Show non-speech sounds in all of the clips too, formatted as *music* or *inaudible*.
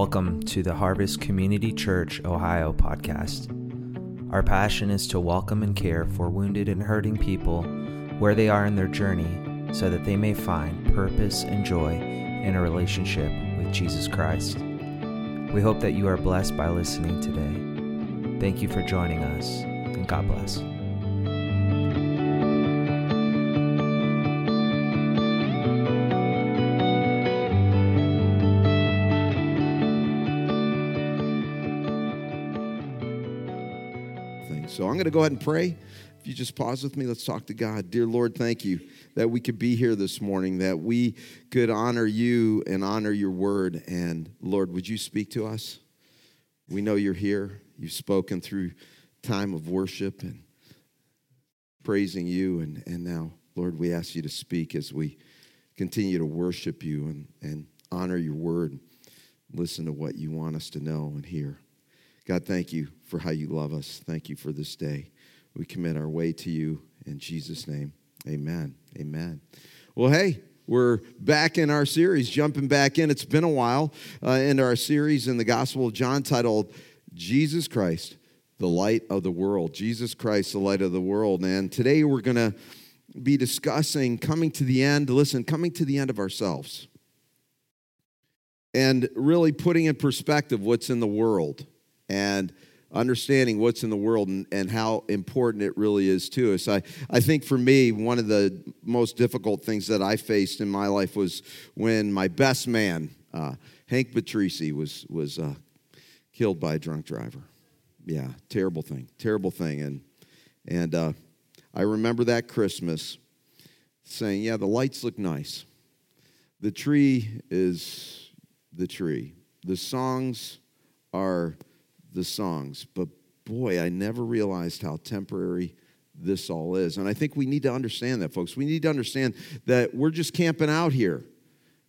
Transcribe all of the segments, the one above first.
Welcome to the Harvest Community Church Ohio podcast. Our passion is to welcome and care for wounded and hurting people where they are in their journey so that they may find purpose and joy in a relationship with Jesus Christ. We hope that you are blessed by listening today. Thank you for joining us, and God bless. Going to go ahead and pray. If you just pause with me, let's talk to God. Dear Lord, thank you that we could be here this morning, that we could honor you and honor your word. And Lord, would you speak to us? We know you're here. You've spoken through time of worship and praising you. And, and now, Lord, we ask you to speak as we continue to worship you and, and honor your word. Listen to what you want us to know and hear. God, thank you for how you love us. Thank you for this day. We commit our way to you in Jesus' name. Amen. Amen. Well, hey, we're back in our series, jumping back in. It's been a while uh, in our series in the Gospel of John titled Jesus Christ, the light of the world. Jesus Christ, the light of the world. And today we're going to be discussing coming to the end, listen, coming to the end of ourselves and really putting in perspective what's in the world and understanding what's in the world and, and how important it really is to us. I, I think for me, one of the most difficult things that I faced in my life was when my best man, uh, Hank Patrici, was, was uh, killed by a drunk driver. Yeah, terrible thing, terrible thing. And, and uh, I remember that Christmas saying, Yeah, the lights look nice. The tree is the tree. The songs are the songs. But boy, I never realized how temporary this all is. And I think we need to understand that, folks. We need to understand that we're just camping out here.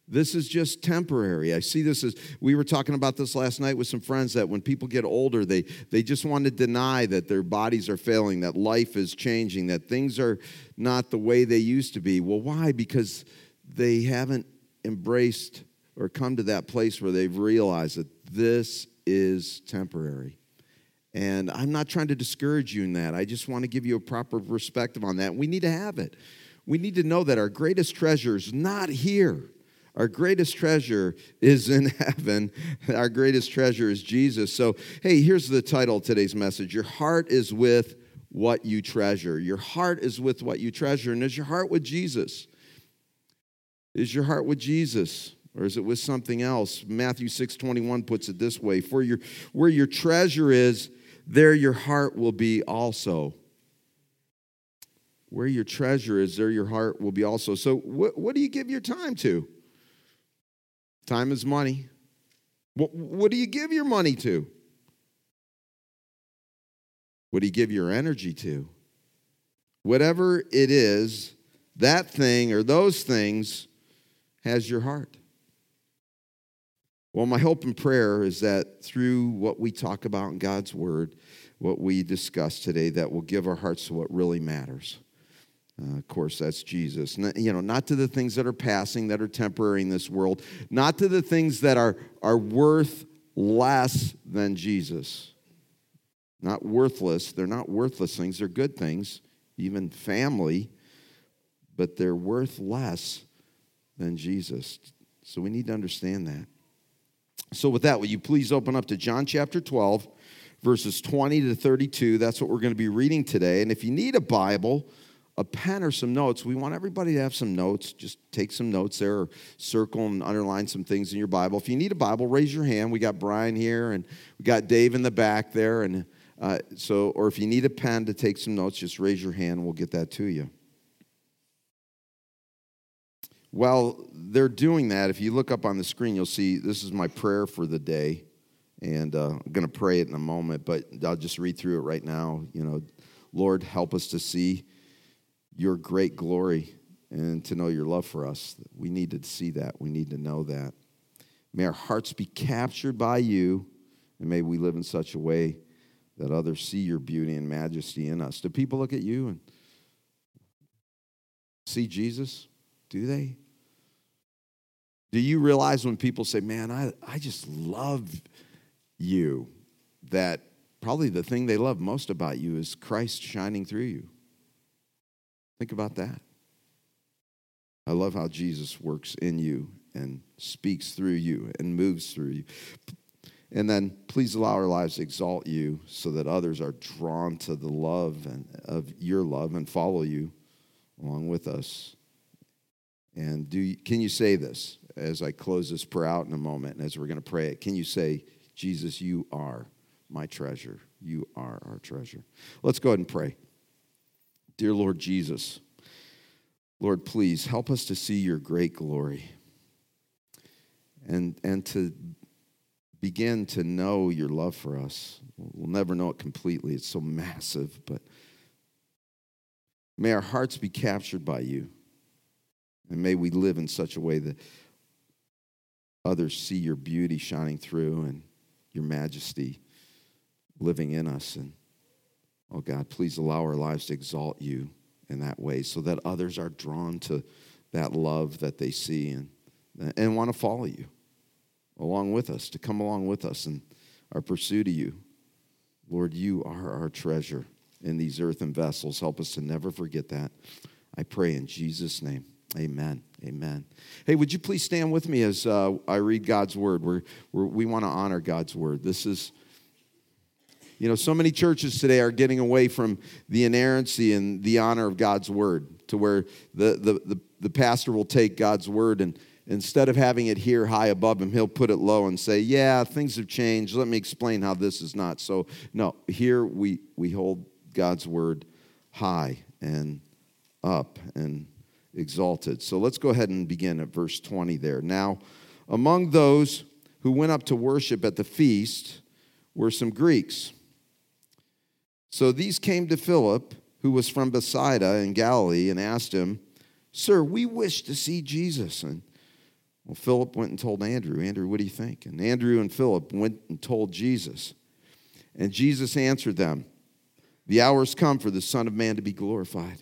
This is just temporary. I see this as we were talking about this last night with some friends that when people get older, they, they just want to deny that their bodies are failing, that life is changing, that things are not the way they used to be. Well, why? Because they haven't embraced or come to that place where they've realized that this is temporary. And I'm not trying to discourage you in that. I just want to give you a proper perspective on that. We need to have it. We need to know that our greatest treasure is not here. Our greatest treasure is in *laughs* heaven. Our greatest treasure is Jesus. So, hey, here's the title of today's message Your heart is with what you treasure. Your heart is with what you treasure. And is your heart with Jesus? Is your heart with Jesus? Or is it with something else? Matthew 6:21 puts it this way, for your where your treasure is, there your heart will be also. Where your treasure is, there your heart will be also. So what, what do you give your time to? Time is money. What, what do you give your money to? What do you give your energy to? Whatever it is, that thing or those things has your heart. Well, my hope and prayer is that through what we talk about in God's Word, what we discuss today, that will give our hearts to what really matters. Uh, of course, that's Jesus. you know, not to the things that are passing, that are temporary in this world, not to the things that are, are worth less than Jesus. Not worthless. They're not worthless things. They're good things, even family, but they're worth less than Jesus. So we need to understand that. So, with that, will you please open up to John chapter 12, verses 20 to 32? That's what we're going to be reading today. And if you need a Bible, a pen, or some notes, we want everybody to have some notes. Just take some notes there or circle and underline some things in your Bible. If you need a Bible, raise your hand. We got Brian here and we got Dave in the back there. And uh, so, or if you need a pen to take some notes, just raise your hand and we'll get that to you. While they're doing that, if you look up on the screen, you'll see this is my prayer for the day. And uh, I'm going to pray it in a moment, but I'll just read through it right now. You know, Lord, help us to see your great glory and to know your love for us. We need to see that. We need to know that. May our hearts be captured by you, and may we live in such a way that others see your beauty and majesty in us. Do people look at you and see Jesus? Do they? Do you realize when people say, Man, I, I just love you, that probably the thing they love most about you is Christ shining through you? Think about that. I love how Jesus works in you and speaks through you and moves through you. And then please allow our lives to exalt you so that others are drawn to the love and of your love and follow you along with us. And do you, can you say this as I close this prayer out in a moment and as we're going to pray it? Can you say, Jesus, you are my treasure. You are our treasure. Let's go ahead and pray. Dear Lord Jesus, Lord, please help us to see your great glory and, and to begin to know your love for us. We'll never know it completely, it's so massive, but may our hearts be captured by you. And may we live in such a way that others see your beauty shining through and your majesty living in us. And oh God, please allow our lives to exalt you in that way so that others are drawn to that love that they see and, and want to follow you along with us, to come along with us in our pursuit of you. Lord, you are our treasure in these earthen vessels. Help us to never forget that. I pray in Jesus' name. Amen. Amen. Hey, would you please stand with me as uh, I read God's word? We're, we're, we want to honor God's word. This is, you know, so many churches today are getting away from the inerrancy and the honor of God's word to where the, the, the, the pastor will take God's word and instead of having it here high above him, he'll put it low and say, Yeah, things have changed. Let me explain how this is not. So, no, here we, we hold God's word high and up and exalted. So let's go ahead and begin at verse 20 there. Now, among those who went up to worship at the feast were some Greeks. So these came to Philip, who was from Bethsaida in Galilee, and asked him, Sir, we wish to see Jesus. And well, Philip went and told Andrew, Andrew, what do you think? And Andrew and Philip went and told Jesus. And Jesus answered them, The hour has come for the Son of Man to be glorified.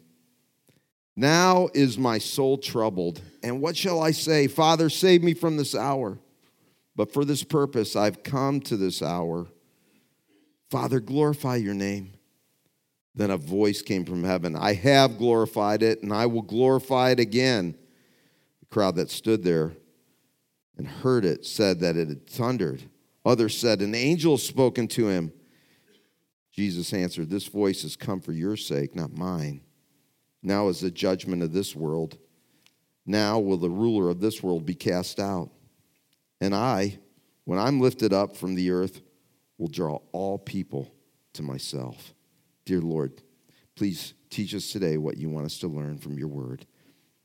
Now is my soul troubled. And what shall I say? Father, save me from this hour. But for this purpose I've come to this hour. Father, glorify your name. Then a voice came from heaven I have glorified it, and I will glorify it again. The crowd that stood there and heard it said that it had thundered. Others said, An angel spoken to him. Jesus answered, This voice has come for your sake, not mine. Now is the judgment of this world. Now will the ruler of this world be cast out. And I, when I'm lifted up from the earth, will draw all people to myself. Dear Lord, please teach us today what you want us to learn from your word.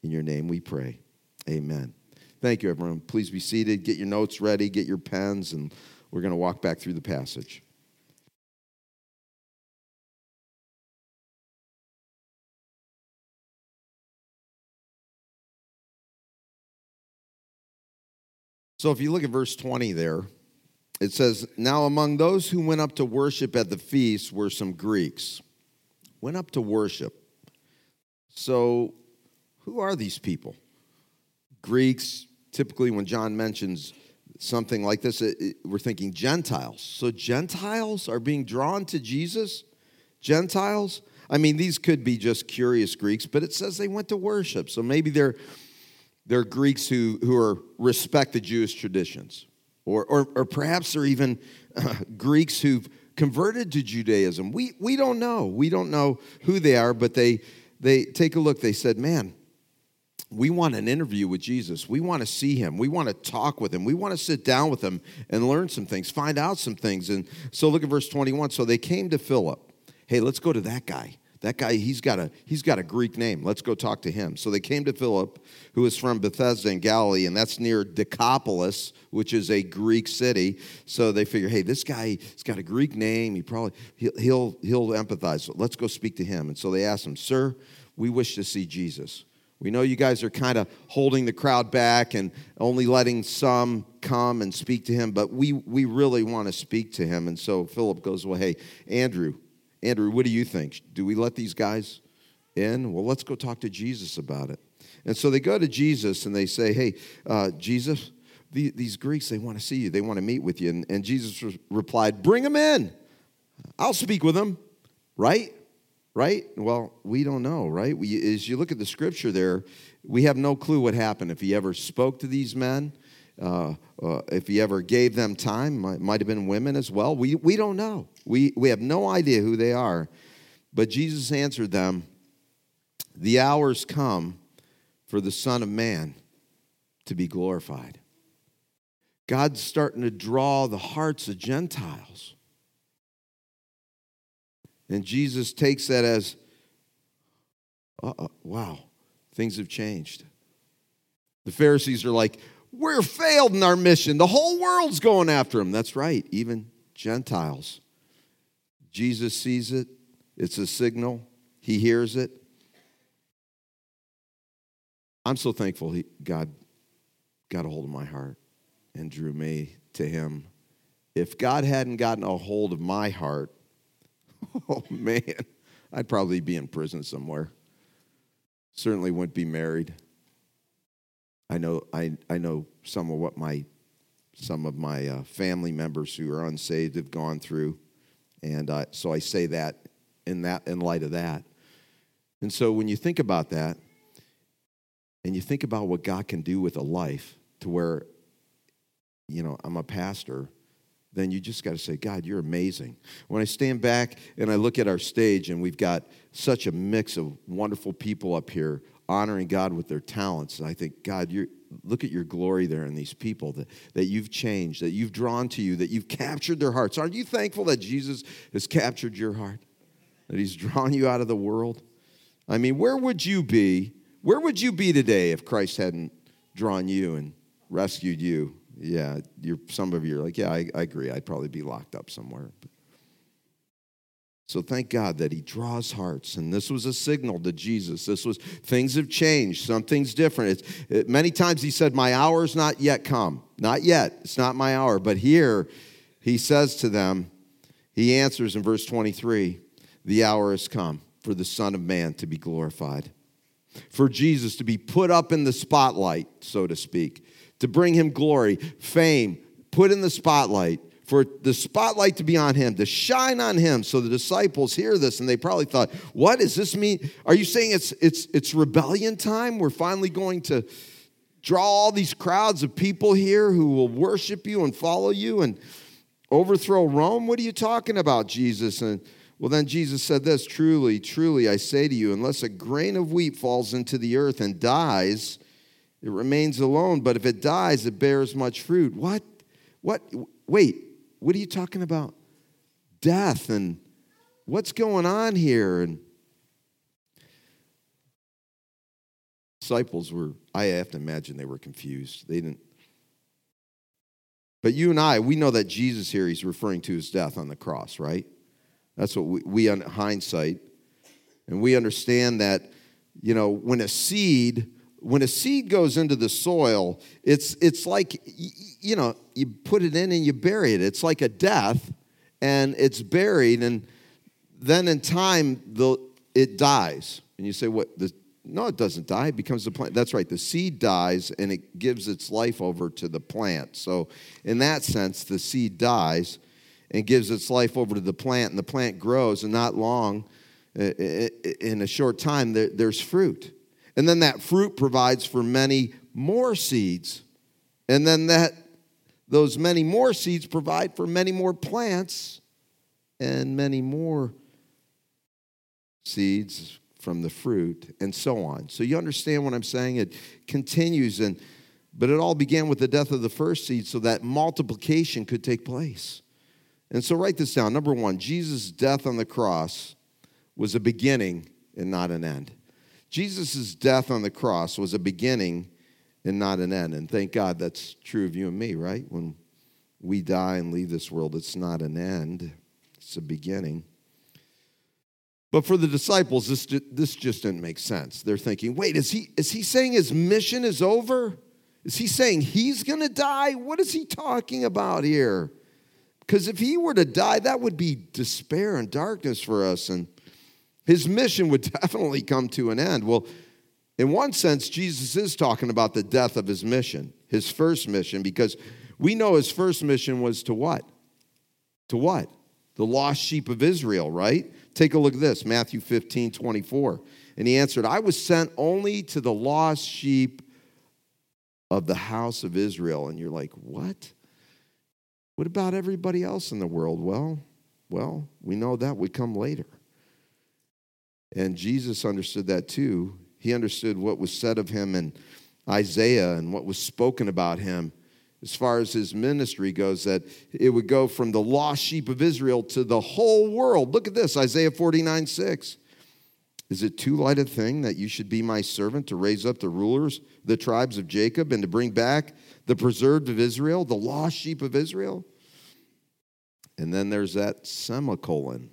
In your name we pray. Amen. Thank you, everyone. Please be seated. Get your notes ready, get your pens, and we're going to walk back through the passage. So if you look at verse 20 there, it says, Now among those who went up to worship at the feast were some Greeks. Went up to worship. So who are these people? Greeks, typically when John mentions something like this, it, it, we're thinking Gentiles. So Gentiles are being drawn to Jesus? Gentiles? I mean, these could be just curious Greeks, but it says they went to worship. So maybe they're they're Greeks who, who are, respect the Jewish traditions. Or, or, or perhaps they're even uh, Greeks who've converted to Judaism. We, we don't know. We don't know who they are, but they, they take a look. They said, man, we want an interview with Jesus. We want to see him. We want to talk with him. We want to sit down with him and learn some things, find out some things. And so look at verse 21. So they came to Philip. Hey, let's go to that guy. That guy, he's got a he's got a Greek name. Let's go talk to him. So they came to Philip, who was from Bethsaida in Galilee, and that's near Decapolis, which is a Greek city. So they figure, hey, this guy, he's got a Greek name. He probably he'll he'll, he'll empathize. So let's go speak to him. And so they asked him, Sir, we wish to see Jesus. We know you guys are kind of holding the crowd back and only letting some come and speak to him, but we, we really want to speak to him. And so Philip goes, Well, hey, Andrew, Andrew, what do you think? Do we let these guys in? Well, let's go talk to Jesus about it. And so they go to Jesus and they say, Hey, uh, Jesus, the, these Greeks, they want to see you, they want to meet with you. And, and Jesus re- replied, Bring them in. I'll speak with them, right? right? Well, we don't know, right? We, as you look at the scripture there, we have no clue what happened. If he ever spoke to these men, uh, uh, if he ever gave them time, might, might have been women as well. We, we don't know. We, we have no idea who they are. But Jesus answered them The hours come for the Son of Man to be glorified. God's starting to draw the hearts of Gentiles. And Jesus takes that as, uh, wow, things have changed. The Pharisees are like, we're failed in our mission. The whole world's going after him. That's right, even Gentiles. Jesus sees it, it's a signal, he hears it. I'm so thankful he, God got a hold of my heart and drew me to him. If God hadn't gotten a hold of my heart, *laughs* oh man, I'd probably be in prison somewhere. Certainly wouldn't be married. I know, I, I know some of what my some of my uh, family members who are unsaved have gone through, and uh, so I say that in that in light of that. And so when you think about that, and you think about what God can do with a life, to where, you know, I'm a pastor, then you just got to say, God, you're amazing. When I stand back and I look at our stage, and we've got such a mix of wonderful people up here honoring God with their talents, I think, God, you look at your glory there in these people that, that you've changed, that you've drawn to you, that you've captured their hearts. Aren't you thankful that Jesus has captured your heart? That he's drawn you out of the world? I mean, where would you be? Where would you be today if Christ hadn't drawn you and rescued you yeah, you're, some of you are like, yeah, I, I agree. I'd probably be locked up somewhere. So thank God that he draws hearts. And this was a signal to Jesus. This was, things have changed. Something's different. It, many times he said, My hour's not yet come. Not yet. It's not my hour. But here he says to them, he answers in verse 23 The hour has come for the Son of Man to be glorified, for Jesus to be put up in the spotlight, so to speak to bring him glory, fame, put in the spotlight, for the spotlight to be on him, to shine on him. So the disciples hear this and they probably thought, what does this mean? Are you saying it's it's it's rebellion time? We're finally going to draw all these crowds of people here who will worship you and follow you and overthrow Rome? What are you talking about, Jesus? And well, then Jesus said this Truly, truly, I say to you, unless a grain of wheat falls into the earth and dies, it remains alone, but if it dies, it bears much fruit. What? What? Wait, what are you talking about? Death and what's going on here? And disciples were, I have to imagine they were confused. They didn't. But you and I, we know that Jesus here, he's referring to his death on the cross, right? That's what we, we on hindsight, and we understand that, you know, when a seed when a seed goes into the soil, it's, it's like, you know, you put it in and you bury it. It's like a death, and it's buried, and then in time, the, it dies. And you say, what? The, no, it doesn't die. It becomes a plant. That's right. The seed dies, and it gives its life over to the plant. So, in that sense, the seed dies and gives its life over to the plant, and the plant grows, and not long, in a short time, there's fruit. And then that fruit provides for many more seeds. And then that those many more seeds provide for many more plants and many more seeds from the fruit and so on. So you understand what I'm saying? It continues and but it all began with the death of the first seed so that multiplication could take place. And so write this down. Number 1, Jesus' death on the cross was a beginning and not an end. Jesus' death on the cross was a beginning and not an end. And thank God that's true of you and me, right? When we die and leave this world, it's not an end, it's a beginning. But for the disciples, this, this just didn't make sense. They're thinking, wait, is he, is he saying his mission is over? Is he saying he's going to die? What is he talking about here? Because if he were to die, that would be despair and darkness for us, and his mission would *laughs* definitely come to an end. Well, in one sense, Jesus is talking about the death of his mission, his first mission, because we know his first mission was to what? To what? The lost sheep of Israel, right? Take a look at this Matthew 15, 24. And he answered, I was sent only to the lost sheep of the house of Israel. And you're like, what? What about everybody else in the world? Well, well, we know that would come later. And Jesus understood that too. He understood what was said of him in Isaiah and what was spoken about him as far as his ministry goes, that it would go from the lost sheep of Israel to the whole world. Look at this Isaiah 49 6. Is it too light a thing that you should be my servant to raise up the rulers, the tribes of Jacob, and to bring back the preserved of Israel, the lost sheep of Israel? And then there's that semicolon.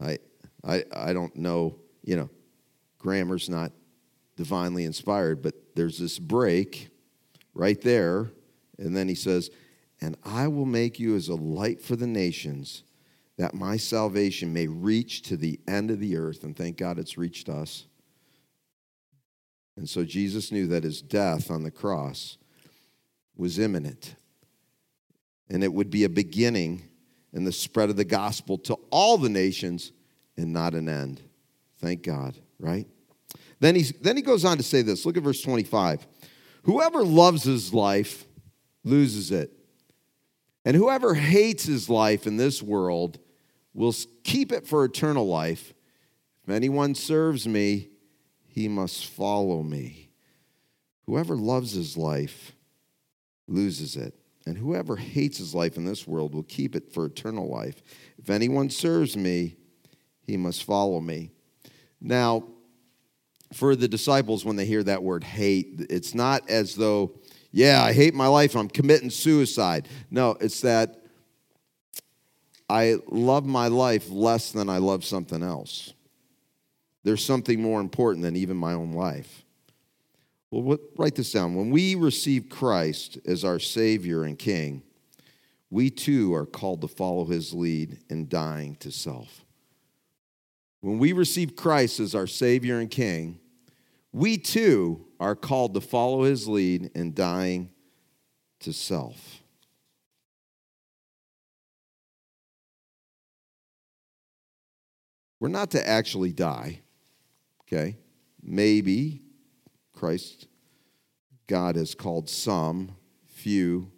I, I, I don't know, you know, grammar's not divinely inspired, but there's this break right there. And then he says, And I will make you as a light for the nations, that my salvation may reach to the end of the earth. And thank God it's reached us. And so Jesus knew that his death on the cross was imminent. And it would be a beginning in the spread of the gospel to all the nations and not an end. Thank God, right? Then, he's, then he goes on to say this. Look at verse 25. Whoever loves his life loses it. And whoever hates his life in this world will keep it for eternal life. If anyone serves me, he must follow me. Whoever loves his life loses it. And whoever hates his life in this world will keep it for eternal life. If anyone serves me, he must follow me. Now, for the disciples, when they hear that word hate, it's not as though, yeah, I hate my life, I'm committing suicide. No, it's that I love my life less than I love something else. There's something more important than even my own life. Well, what, write this down. When we receive Christ as our Savior and King, we too are called to follow his lead in dying to self. When we receive Christ as our Savior and King, we too are called to follow his lead in dying to self. We're not to actually die, okay? Maybe Christ, God has called some, few,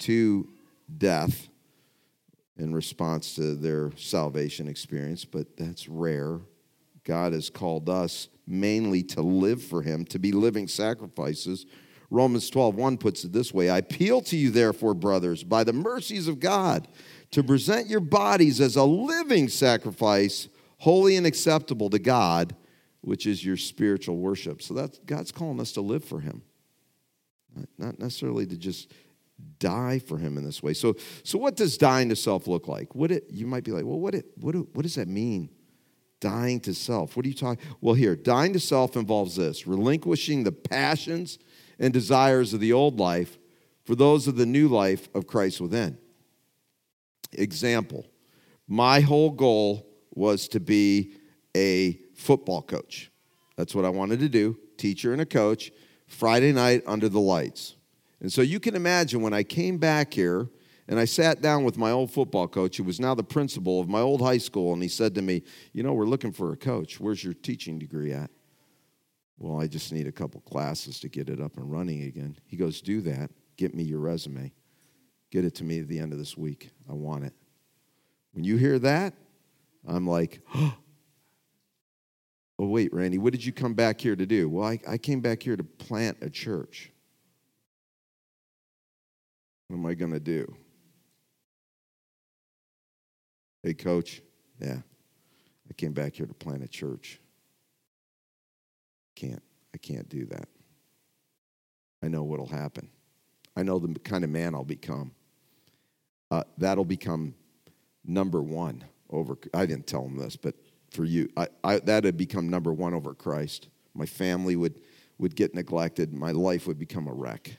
to death in response to their salvation experience, but that's rare. God has called us mainly to live for him, to be living sacrifices. Romans 12, 1 puts it this way I appeal to you, therefore, brothers, by the mercies of God, to present your bodies as a living sacrifice, holy and acceptable to God, which is your spiritual worship. So that's God's calling us to live for him, not necessarily to just die for him in this way. So, so what does dying to self look like? What it, you might be like, well, what, it, what, what does that mean? Dying to self. What are you talking? Well, here, dying to self involves this relinquishing the passions and desires of the old life for those of the new life of Christ within. Example My whole goal was to be a football coach. That's what I wanted to do, teacher and a coach, Friday night under the lights. And so you can imagine when I came back here and I sat down with my old football coach, who was now the principal of my old high school, and he said to me, You know, we're looking for a coach. Where's your teaching degree at? Well, I just need a couple classes to get it up and running again. He goes, Do that. Get me your resume. Get it to me at the end of this week. I want it. When you hear that, I'm like, *gasps* Oh, wait, Randy, what did you come back here to do? Well, I, I came back here to plant a church. What am I going to do? Hey, coach. Yeah. I came back here to plant a church. Can't. I can't do that. I know what'll happen. I know the kind of man I'll become. Uh, that'll become number one over. I didn't tell him this, but for you, I, I, that'd become number one over Christ. My family would would get neglected. My life would become a wreck.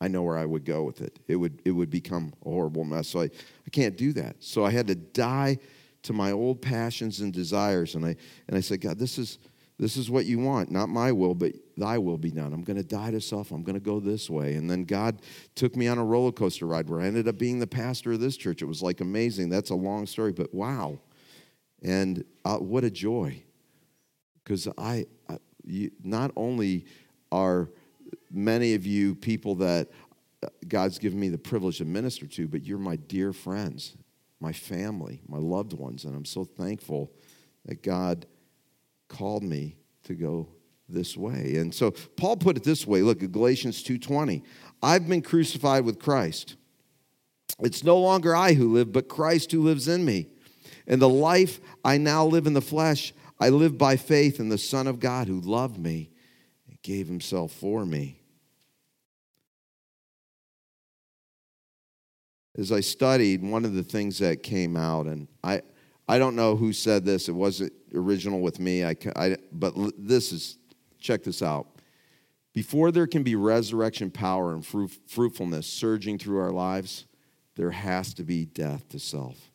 I know where I would go with it. It would it would become a horrible mess. So I, I can't do that. So I had to die to my old passions and desires. And I and I said, God, this is this is what you want, not my will, but thy will be done. I'm going to die to self. I'm going to go this way. And then God took me on a roller coaster ride where I ended up being the pastor of this church. It was like amazing. That's a long story, but wow. And uh, what a joy. Because I, I you, not only are many of you people that uh, God's given me the privilege to minister to, but you're my dear friends, my family, my loved ones. And I'm so thankful that God called me to go this way. And so Paul put it this way, look at Galatians 2:20. I've been crucified with Christ. It's no longer I who live, but Christ who lives in me. And the life I now live in the flesh, I live by faith in the Son of God who loved me gave himself for me. As I studied, one of the things that came out, and I, I don't know who said this. It wasn't original with me. I, I, but this is, check this out. Before there can be resurrection power and fruit, fruitfulness surging through our lives, there has to be death to self.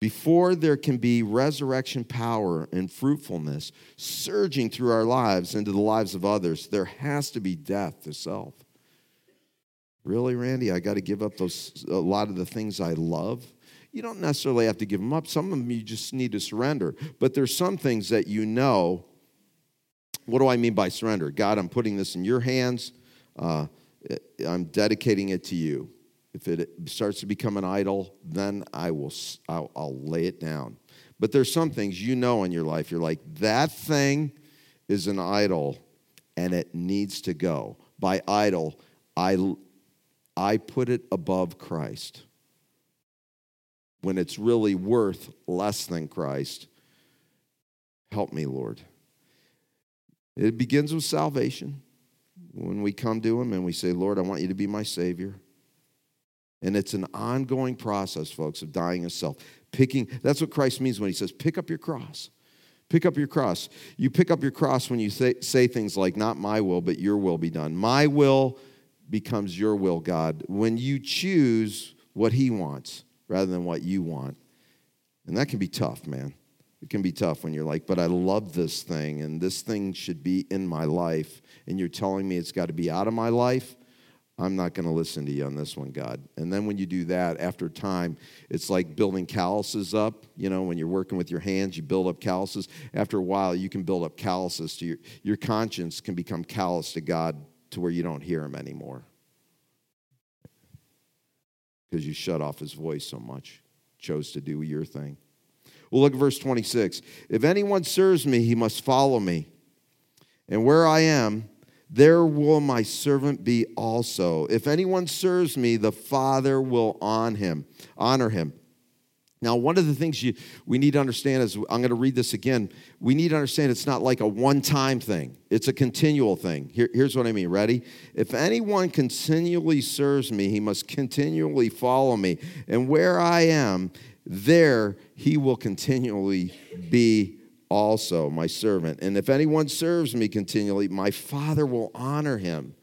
Before there can be resurrection power and fruitfulness surging through our lives into the lives of others, there has to be death to self. Really, Randy? I got to give up those a lot of the things I love you don't necessarily have to give them up. Some of them you just need to surrender. But there's some things that you know. What do I mean by surrender? God, I'm putting this in your hands. Uh, I'm dedicating it to you. If it starts to become an idol, then I will I'll, I'll lay it down. But there's some things you know in your life. You're like that thing is an idol, and it needs to go. By idol, I I put it above Christ when it's really worth less than Christ. Help me, Lord. It begins with salvation. When we come to Him and we say, Lord, I want you to be my Savior. And it's an ongoing process, folks, of dying of self. Picking, that's what Christ means when He says, pick up your cross. Pick up your cross. You pick up your cross when you say, say things like, not my will, but your will be done. My will becomes your will, God. When you choose what He wants, rather than what you want. And that can be tough, man. It can be tough when you're like, but I love this thing and this thing should be in my life. And you're telling me it's got to be out of my life. I'm not going to listen to you on this one, God. And then when you do that, after time, it's like building calluses up. You know, when you're working with your hands, you build up calluses. After a while, you can build up calluses to your, your conscience can become callous to God to where you don't hear Him anymore because you shut off his voice so much, chose to do your thing. Well, look at verse 26. If anyone serves me, he must follow me. And where I am, there will my servant be also. If anyone serves me, the Father will on him, honor him. Now, one of the things you, we need to understand is I'm going to read this again. We need to understand it's not like a one time thing, it's a continual thing. Here, here's what I mean. Ready? If anyone continually serves me, he must continually follow me. And where I am, there he will continually be also my servant. And if anyone serves me continually, my Father will honor him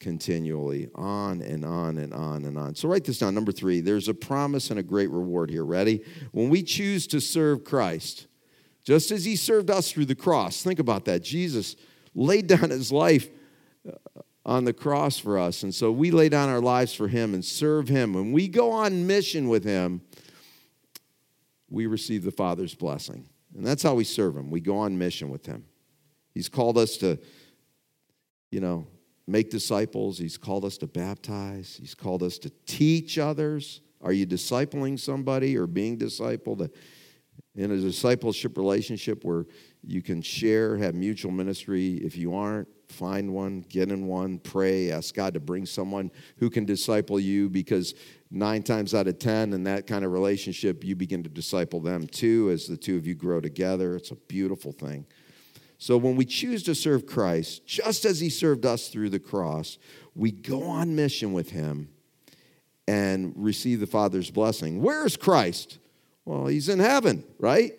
continually, on and on and on and on. So write this down. Number three, there's a promise and a great reward here. Ready? When we choose to serve Christ, just as he served us through the cross, think about that. Jesus laid down his life uh, on the cross for us. And so we lay down our lives for him and serve him. When we go on mission with him, we receive the Father's blessing. And that's how we serve him. We go on mission with him. He's called us to, you know, make disciples. He's called us to baptize. He's called us to teach others. Are you discipling somebody or being discipled? In a discipleship relationship where you can share, have mutual ministry. If you aren't, find one, get in one, pray, ask God to bring someone who can disciple you because nine times out of 10 in that kind of relationship, you begin to disciple them too as the two of you grow together. It's a beautiful thing. So when we choose to serve Christ, just as he served us through the cross, we go on mission with him and receive the Father's blessing. Where is Christ? Well, he's in heaven, right?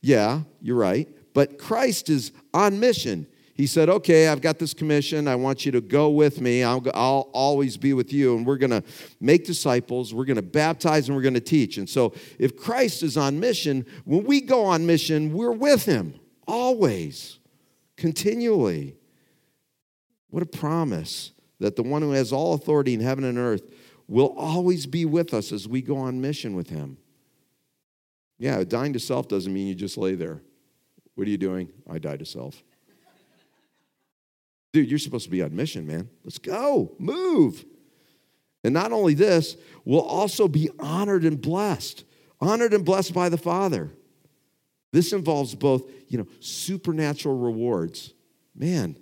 Yeah, you're right. But Christ is on mission. He said, Okay, I've got this commission. I want you to go with me. I'll, I'll always be with you. And we're going to make disciples. We're going to baptize and we're going to teach. And so, if Christ is on mission, when we go on mission, we're with him always, continually. What a promise that the one who has all authority in heaven and earth will always be with us as we go on mission with him. Yeah, dying to self doesn't mean you just lay there. What are you doing? I die to self. Dude, you're supposed to be on mission, man. Let's go, move. And not only this, we'll also be honored and blessed, honored and blessed by the Father. This involves both, you know, supernatural rewards. Man,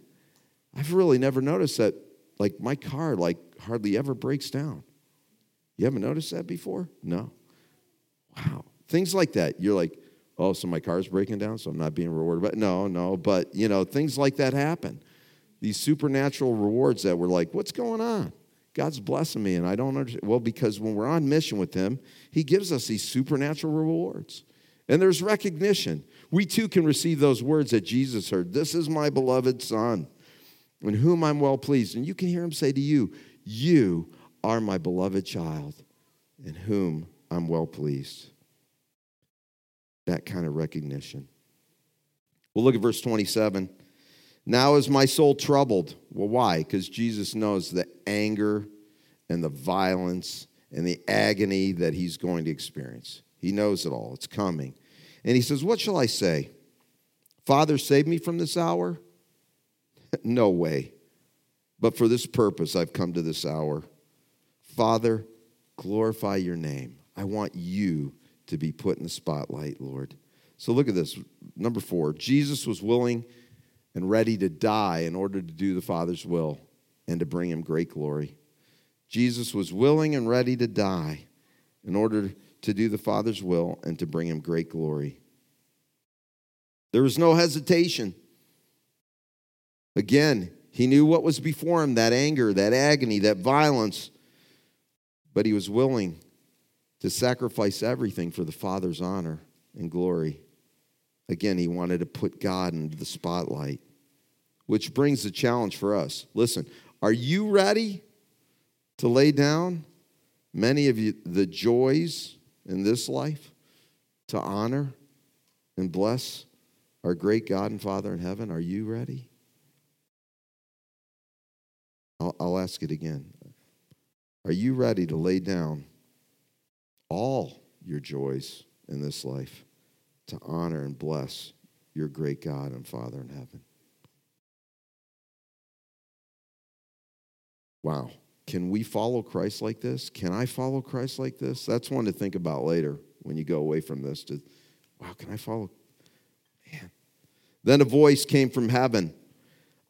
I've really never noticed that like my car like hardly ever breaks down. You haven't noticed that before? No. Wow. Things like that. You're like, oh, so my car's breaking down, so I'm not being rewarded. But no, no, but you know, things like that happen. These supernatural rewards that we're like, what's going on? God's blessing me, and I don't understand. Well, because when we're on mission with Him, He gives us these supernatural rewards. And there's recognition. We too can receive those words that Jesus heard This is my beloved Son, in whom I'm well pleased. And you can hear Him say to you, You are my beloved child, in whom I'm well pleased. That kind of recognition. We'll look at verse 27. Now is my soul troubled. Well, why? Because Jesus knows the anger and the violence and the agony that he's going to experience. He knows it all. It's coming. And he says, What shall I say? Father, save me from this hour? *laughs* no way. But for this purpose, I've come to this hour. Father, glorify your name. I want you to be put in the spotlight, Lord. So look at this. Number four, Jesus was willing and ready to die in order to do the Father's will and to bring him great glory. Jesus was willing and ready to die in order to do the Father's will and to bring him great glory. There was no hesitation. Again, he knew what was before him that anger, that agony, that violence, but he was willing to sacrifice everything for the Father's honor and glory. Again, he wanted to put God into the spotlight, which brings the challenge for us. Listen, are you ready to lay down many of you the joys in this life to honor and bless our great God and Father in heaven? Are you ready? I'll, I'll ask it again. Are you ready to lay down all your joys in this life to honor and bless your great God and Father in heaven? Wow. Can we follow Christ like this? Can I follow Christ like this? That's one to think about later when you go away from this. To, wow, can I follow? Man. Then a voice came from heaven.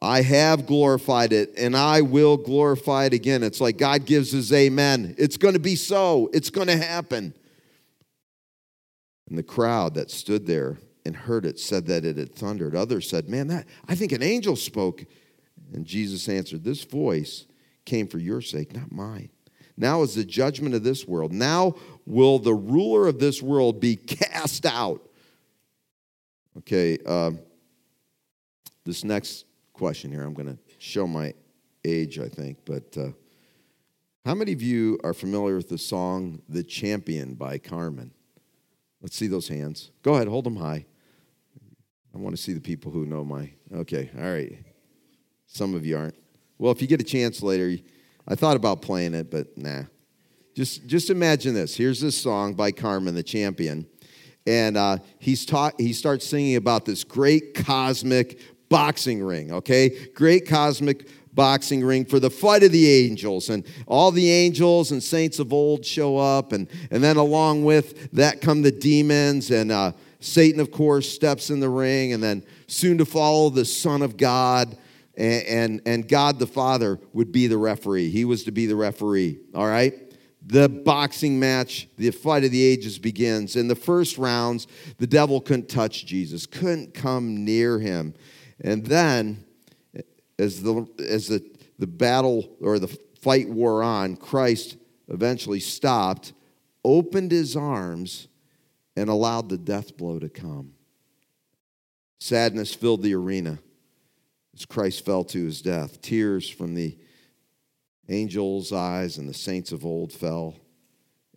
I have glorified it and I will glorify it again. It's like God gives his amen. It's going to be so, it's going to happen. And the crowd that stood there and heard it said that it had thundered. Others said, Man, that I think an angel spoke. And Jesus answered, This voice came for your sake, not mine. Now is the judgment of this world. Now will the ruler of this world be cast out. Okay, uh, this next question here, I'm going to show my age, I think, but uh, how many of you are familiar with the song The Champion by Carmen? Let's see those hands. Go ahead, hold them high. I want to see the people who know my. Okay, all right. Some of you aren't. Well, if you get a chance later, I thought about playing it, but nah. Just, just imagine this. Here's this song by Carmen, the champion. And uh, he's taught, he starts singing about this great cosmic boxing ring, okay? Great cosmic boxing ring for the fight of the angels. And all the angels and saints of old show up. And, and then along with that come the demons. And uh, Satan, of course, steps in the ring. And then soon to follow the Son of God and, and, and God the Father would be the referee. He was to be the referee, all right? the boxing match, the fight of the ages begins. In the first rounds, the devil couldn't touch Jesus, couldn't come near him. And then, as the, as the, the battle or the fight wore on, Christ eventually stopped, opened his arms, and allowed the death blow to come. Sadness filled the arena as Christ fell to his death. Tears from the angels' eyes and the saints of old fell,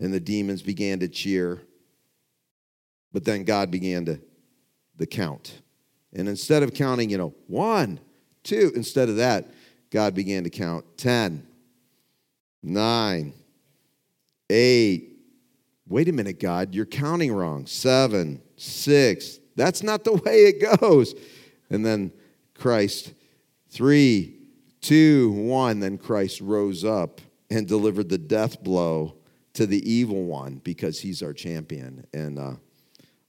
and the demons began to cheer. But then God began to the count. And instead of counting, you know, one, two, instead of that, God began to count 10, 9, 8. Wait a minute, God, you're counting wrong. 7, 6. That's not the way it goes. And then Christ, 3, Two, one, then Christ rose up and delivered the death blow to the evil one because he's our champion. And uh,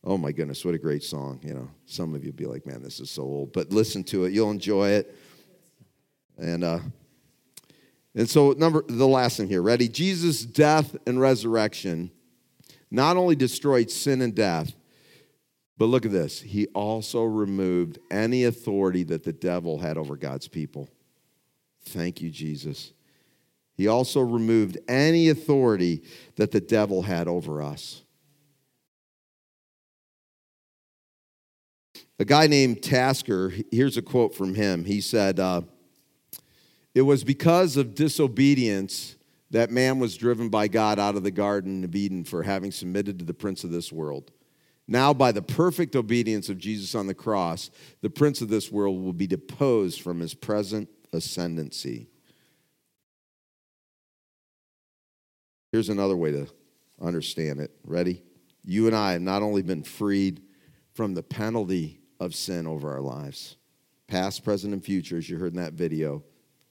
oh my goodness, what a great song. You know, some of you be like, man, this is so old. But listen to it, you'll enjoy it. And uh, and so number the last thing here, ready? Jesus' death and resurrection not only destroyed sin and death, but look at this. He also removed any authority that the devil had over God's people. Thank you, Jesus. He also removed any authority that the devil had over us. A guy named Tasker, here's a quote from him. He said, uh, It was because of disobedience that man was driven by God out of the Garden of Eden for having submitted to the prince of this world. Now, by the perfect obedience of Jesus on the cross, the prince of this world will be deposed from his present ascendancy. Here's another way to understand it. Ready? You and I have not only been freed from the penalty of sin over our lives, past, present, and future, as you heard in that video,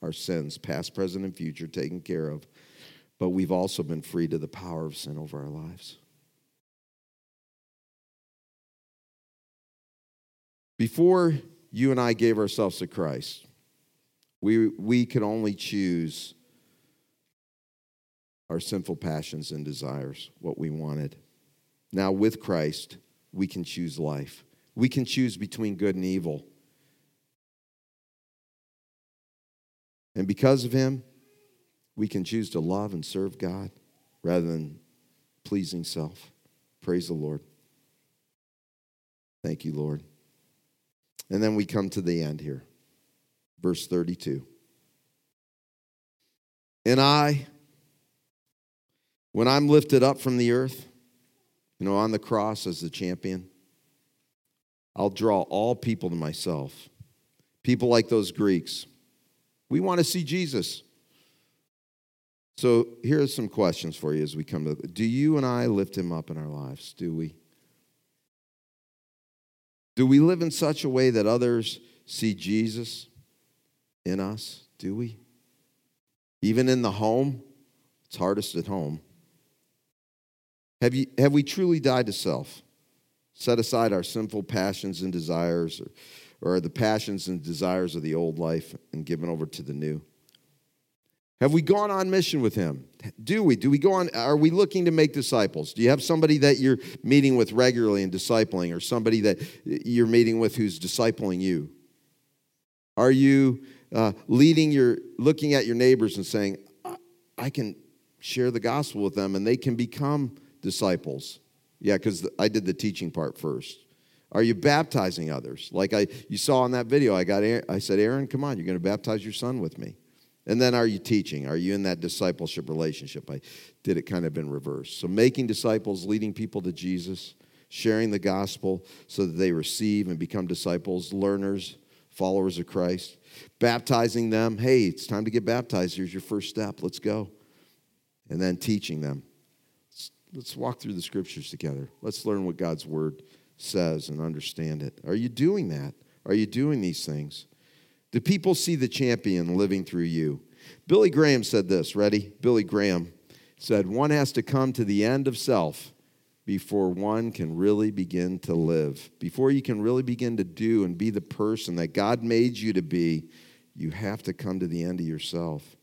our sins, past, present, and future, taken care of, but we've also been freed to the power of sin over our lives. Before you and I gave ourselves to Christ, we, we can only choose our sinful passions and desires, what we wanted. Now, with Christ, we can choose life. We can choose between good and evil. And because of Him, we can choose to love and serve God rather than pleasing self. Praise the Lord. Thank you, Lord. And then we come to the end here verse 32. And I, when I'm lifted up from the earth, you know, on the cross as the champion, I'll draw all people to myself. People like those Greeks. We want to see Jesus. So here are some questions for you as we come to do you and I lift him up in our lives? Do we? Do we live in such a way that others see Jesus? in us, do we? Even in the home, it's hardest at home. Have, you, have we truly died to self? Set aside our sinful passions and desires, or, or the passions and desires of the old life, and given over to the new? Have we gone on mission with him? Do we? Do we go on? Are we looking to make disciples? Do you have somebody that you're meeting with regularly and discipling, or somebody that you're meeting with who's discipling you? Are you uh, leading your, looking at your neighbors and saying, I can share the gospel with them and they can become disciples. Yeah, because I did the teaching part first. Are you baptizing others? Like I, you saw in that video, I got, I said, Aaron, come on, you're going to baptize your son with me. And then are you teaching? Are you in that discipleship relationship? I did it kind of in reverse. So making disciples, leading people to Jesus, sharing the gospel so that they receive and become disciples, learners, followers of Christ baptizing them. Hey, it's time to get baptized. Here's your first step. Let's go. And then teaching them. Let's, walk through the scriptures together. Let's learn what God's word says and understand it. Are you doing that? Are you doing these things? Do people see the champion living through you? Billy Graham said this. Ready? Billy Graham said, One has to come to the end of self before one can really begin to live. Before you can really begin to do and be the person that God made you to be, you have to come to the end of yourself.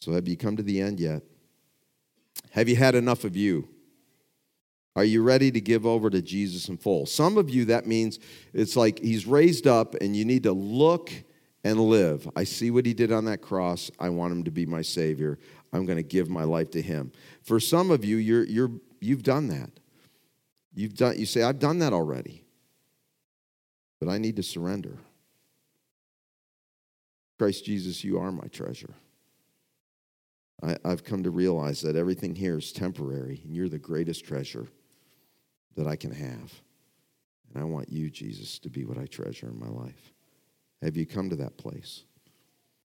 So, have you come to the end yet? Have you had enough of you? Are you ready to give over to Jesus in full? Some of you, that means it's like he's raised up and you need to look and live. I see what he did on that cross. I want him to be my Savior. I'm going to give my life to him. For some of you, you're, you're, you've done that. You've done, you say, I've done that already, but I need to surrender. Christ Jesus, you are my treasure. I, I've come to realize that everything here is temporary, and you're the greatest treasure that I can have. And I want you, Jesus, to be what I treasure in my life. Have you come to that place?